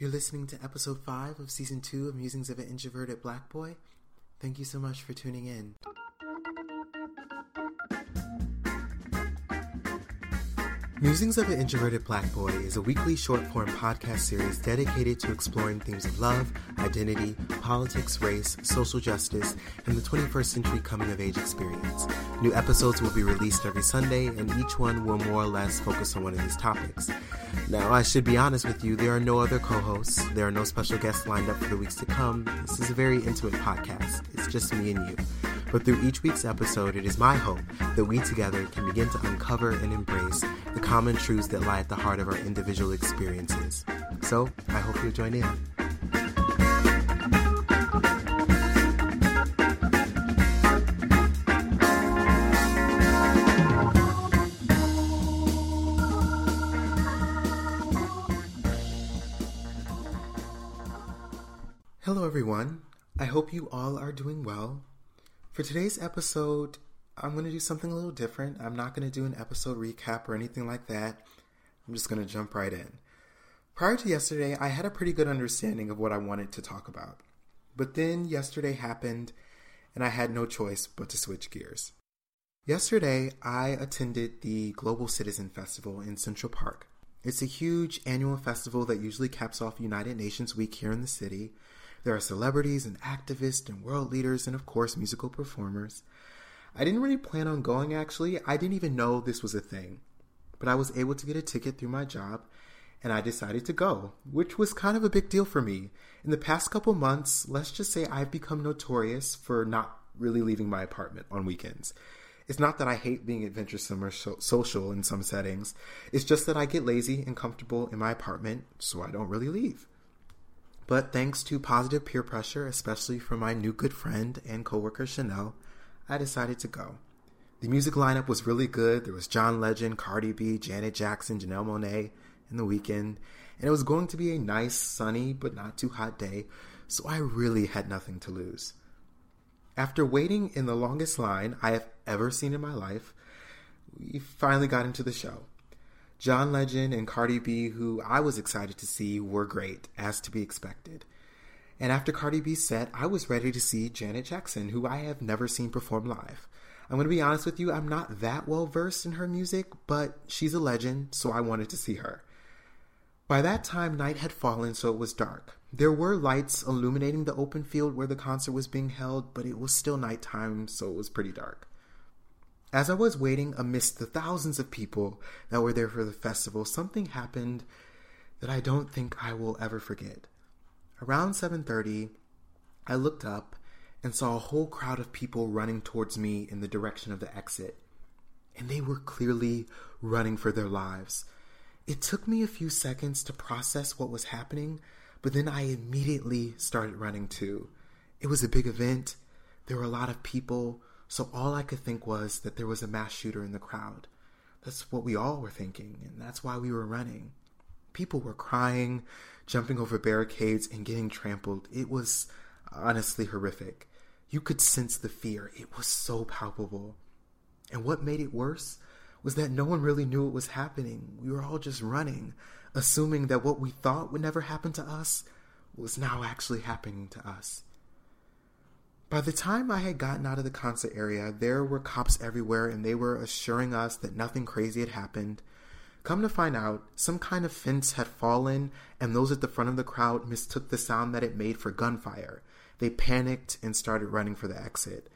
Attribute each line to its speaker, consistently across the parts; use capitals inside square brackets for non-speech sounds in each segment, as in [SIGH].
Speaker 1: You're listening to episode 5 of season 2 of Musings of an Introverted Black Boy. Thank you so much for tuning in. Musings of an Introverted Black Boy is a weekly short form podcast series dedicated to exploring themes of love, identity, politics, race, social justice, and the 21st century coming of age experience. New episodes will be released every Sunday, and each one will more or less focus on one of these topics. Now, I should be honest with you, there are no other co hosts, there are no special guests lined up for the weeks to come. This is a very intimate podcast, it's just me and you. But through each week's episode, it is my hope that we together can begin to uncover and embrace the common truths that lie at the heart of our individual experiences. So, I hope you'll join in. Hello, everyone. I hope you all are doing well. For today's episode, I'm going to do something a little different. I'm not going to do an episode recap or anything like that. I'm just going to jump right in. Prior to yesterday, I had a pretty good understanding of what I wanted to talk about. But then yesterday happened, and I had no choice but to switch gears. Yesterday, I attended the Global Citizen Festival in Central Park. It's a huge annual festival that usually caps off United Nations Week here in the city. There are celebrities and activists and world leaders and, of course, musical performers. I didn't really plan on going actually. I didn't even know this was a thing. But I was able to get a ticket through my job and I decided to go, which was kind of a big deal for me. In the past couple months, let's just say I've become notorious for not really leaving my apartment on weekends. It's not that I hate being adventuresome or so- social in some settings. It's just that I get lazy and comfortable in my apartment, so I don't really leave. But thanks to positive peer pressure, especially from my new good friend and coworker Chanel, I decided to go. The music lineup was really good. There was John Legend, Cardi B, Janet Jackson, Janelle Monáe in the Weeknd, and it was going to be a nice, sunny, but not too hot day, so I really had nothing to lose. After waiting in the longest line I have ever seen in my life, we finally got into the show. John Legend and Cardi B, who I was excited to see, were great, as to be expected. And after Cardi B's set, I was ready to see Janet Jackson, who I have never seen perform live. I'm going to be honest with you, I'm not that well versed in her music, but she's a legend, so I wanted to see her. By that time, night had fallen, so it was dark. There were lights illuminating the open field where the concert was being held, but it was still nighttime, so it was pretty dark. As I was waiting amidst the thousands of people that were there for the festival, something happened that I don't think I will ever forget. Around 7:30, I looked up and saw a whole crowd of people running towards me in the direction of the exit. And they were clearly running for their lives. It took me a few seconds to process what was happening, but then I immediately started running too. It was a big event. There were a lot of people so all I could think was that there was a mass shooter in the crowd. That's what we all were thinking, and that's why we were running. People were crying, jumping over barricades, and getting trampled. It was honestly horrific. You could sense the fear. It was so palpable. And what made it worse was that no one really knew what was happening. We were all just running, assuming that what we thought would never happen to us was now actually happening to us. By the time I had gotten out of the concert area, there were cops everywhere and they were assuring us that nothing crazy had happened. Come to find out, some kind of fence had fallen and those at the front of the crowd mistook the sound that it made for gunfire. They panicked and started running for the exit.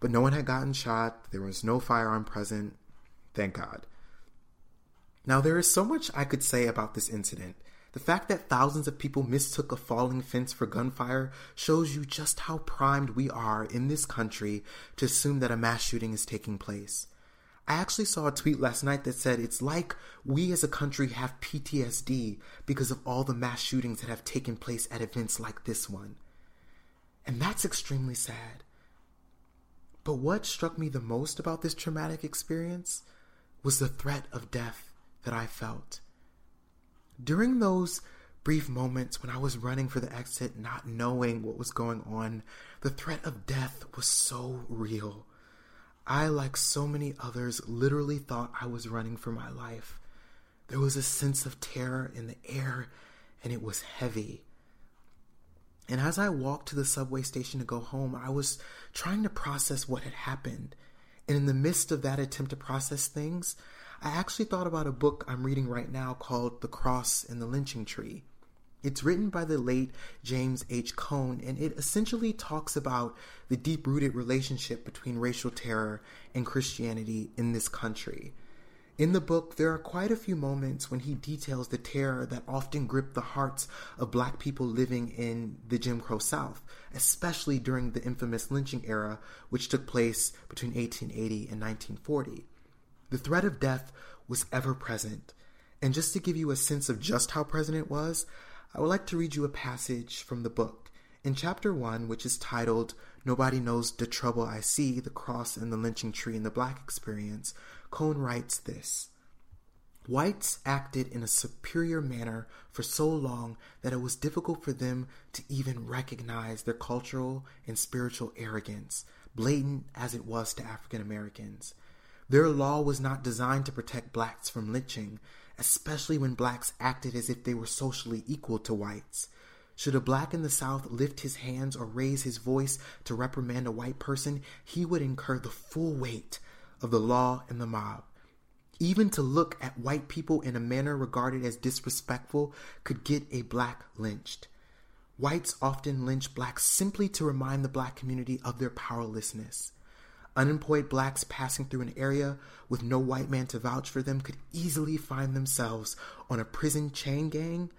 Speaker 1: But no one had gotten shot, there was no firearm present. Thank God. Now, there is so much I could say about this incident. The fact that thousands of people mistook a falling fence for gunfire shows you just how primed we are in this country to assume that a mass shooting is taking place. I actually saw a tweet last night that said it's like we as a country have PTSD because of all the mass shootings that have taken place at events like this one. And that's extremely sad. But what struck me the most about this traumatic experience was the threat of death that I felt. During those brief moments when I was running for the exit, not knowing what was going on, the threat of death was so real. I, like so many others, literally thought I was running for my life. There was a sense of terror in the air, and it was heavy. And as I walked to the subway station to go home, I was trying to process what had happened. And in the midst of that attempt to process things, I actually thought about a book I'm reading right now called The Cross and the Lynching Tree. It's written by the late James H. Cone, and it essentially talks about the deep rooted relationship between racial terror and Christianity in this country. In the book, there are quite a few moments when he details the terror that often gripped the hearts of black people living in the Jim Crow South, especially during the infamous lynching era, which took place between 1880 and 1940. The threat of death was ever present. And just to give you a sense of just how present it was, I would like to read you a passage from the book. In chapter 1, which is titled Nobody Knows the Trouble I See, the Cross and the Lynching Tree in the Black Experience, Cone writes this Whites acted in a superior manner for so long that it was difficult for them to even recognize their cultural and spiritual arrogance, blatant as it was to African Americans. Their law was not designed to protect blacks from lynching, especially when blacks acted as if they were socially equal to whites. Should a black in the South lift his hands or raise his voice to reprimand a white person, he would incur the full weight of the law and the mob. Even to look at white people in a manner regarded as disrespectful could get a black lynched. Whites often lynch blacks simply to remind the black community of their powerlessness. Unemployed blacks passing through an area with no white man to vouch for them could easily find themselves on a prison chain gang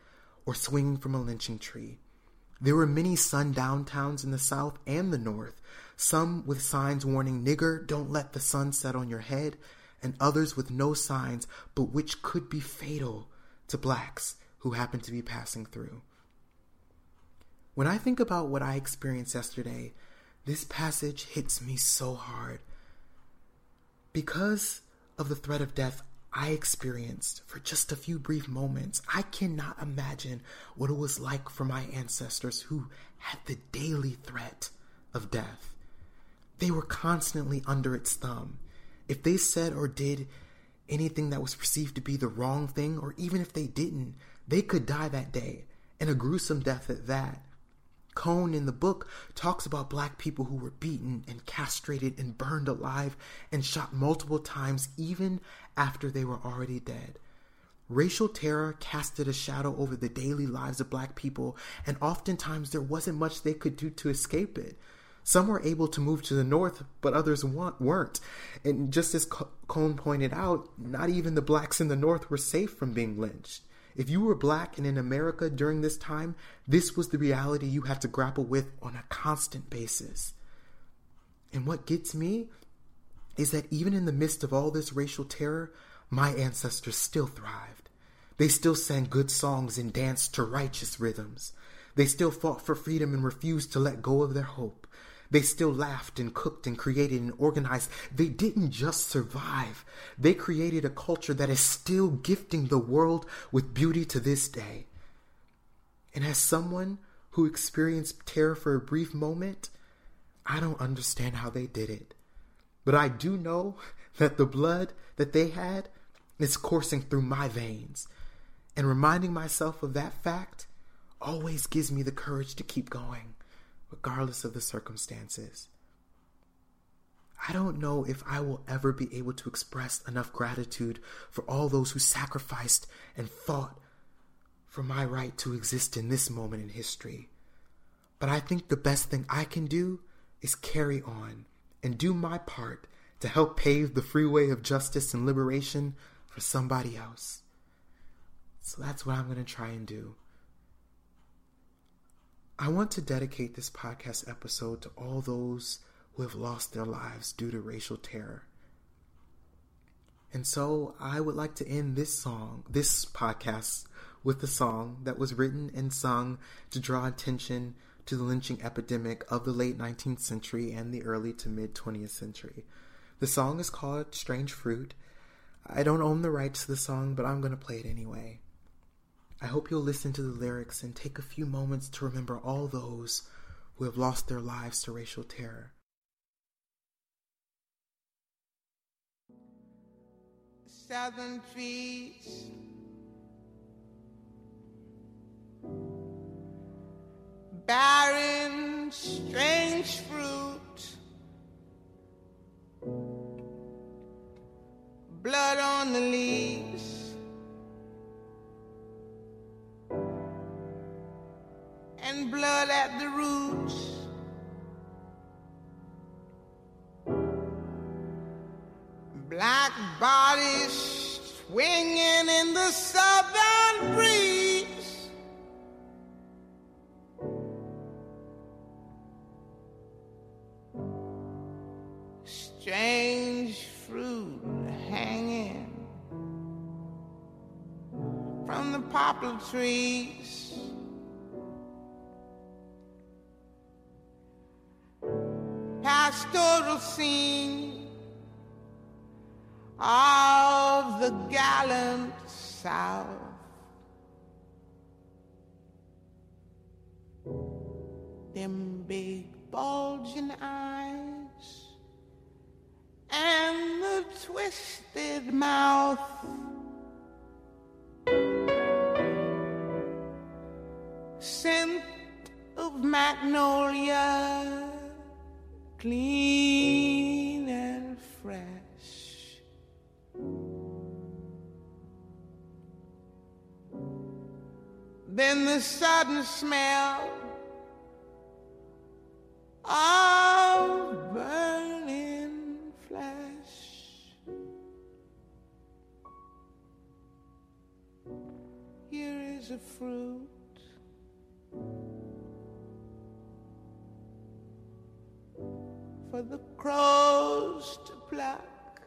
Speaker 1: or swinging from a lynching tree. There were many sundown towns in the South and the North some with signs warning, nigger, don't let the sun set on your head, and others with no signs, but which could be fatal to blacks who happened to be passing through. When I think about what I experienced yesterday, this passage hits me so hard. Because of the threat of death I experienced for just a few brief moments, I cannot imagine what it was like for my ancestors who had the daily threat of death. They were constantly under its thumb. If they said or did anything that was perceived to be the wrong thing, or even if they didn't, they could die that day, and a gruesome death at that. Cone in the book talks about black people who were beaten and castrated and burned alive and shot multiple times even after they were already dead. Racial terror casted a shadow over the daily lives of black people, and oftentimes there wasn't much they could do to escape it. Some were able to move to the north, but others weren't. And just as Cone pointed out, not even the blacks in the north were safe from being lynched. If you were black and in America during this time, this was the reality you had to grapple with on a constant basis. And what gets me is that even in the midst of all this racial terror, my ancestors still thrived. They still sang good songs and danced to righteous rhythms. They still fought for freedom and refused to let go of their hope. They still laughed and cooked and created and organized. They didn't just survive, they created a culture that is still gifting the world with beauty to this day. And as someone who experienced terror for a brief moment, I don't understand how they did it. But I do know [LAUGHS] that the blood that they had is coursing through my veins. And reminding myself of that fact always gives me the courage to keep going regardless of the circumstances. I don't know if I will ever be able to express enough gratitude for all those who sacrificed and fought for my right to exist in this moment in history. But I think the best thing I can do is carry on and do my part to help pave the freeway of justice and liberation for somebody else. So that's what I'm going to try and do. I want to dedicate this podcast episode to all those who have lost their lives due to racial terror. And so I would like to end this song, this podcast, with a song that was written and sung to draw attention to the lynching epidemic of the late 19th century and the early to mid 20th century. The song is called Strange Fruit. I don't own the rights to the song, but I'm going to play it anyway. I hope you'll listen to the lyrics and take a few moments to remember all those who have lost their lives to racial terror.
Speaker 2: Seven feet. Barren, strange fruit, blood on the leaves, at the roots. Black bodies swinging in the southern breeze. strange fruit hanging from the poplar trees. Pastoral scene of the gallant South. Them big bulging eyes and the twisted mouth. Scent of magnolia, clean and fresh. Then the sudden smell For the crows to pluck.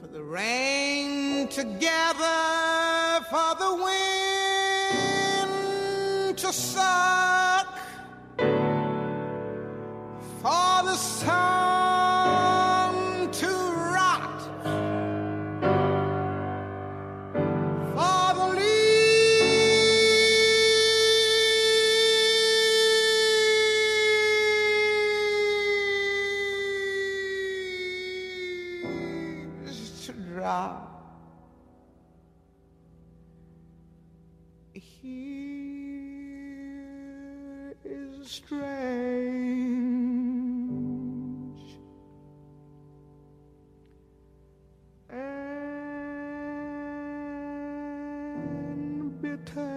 Speaker 2: For the rain to gather, for the wind to suck, for the sun strange. And bitter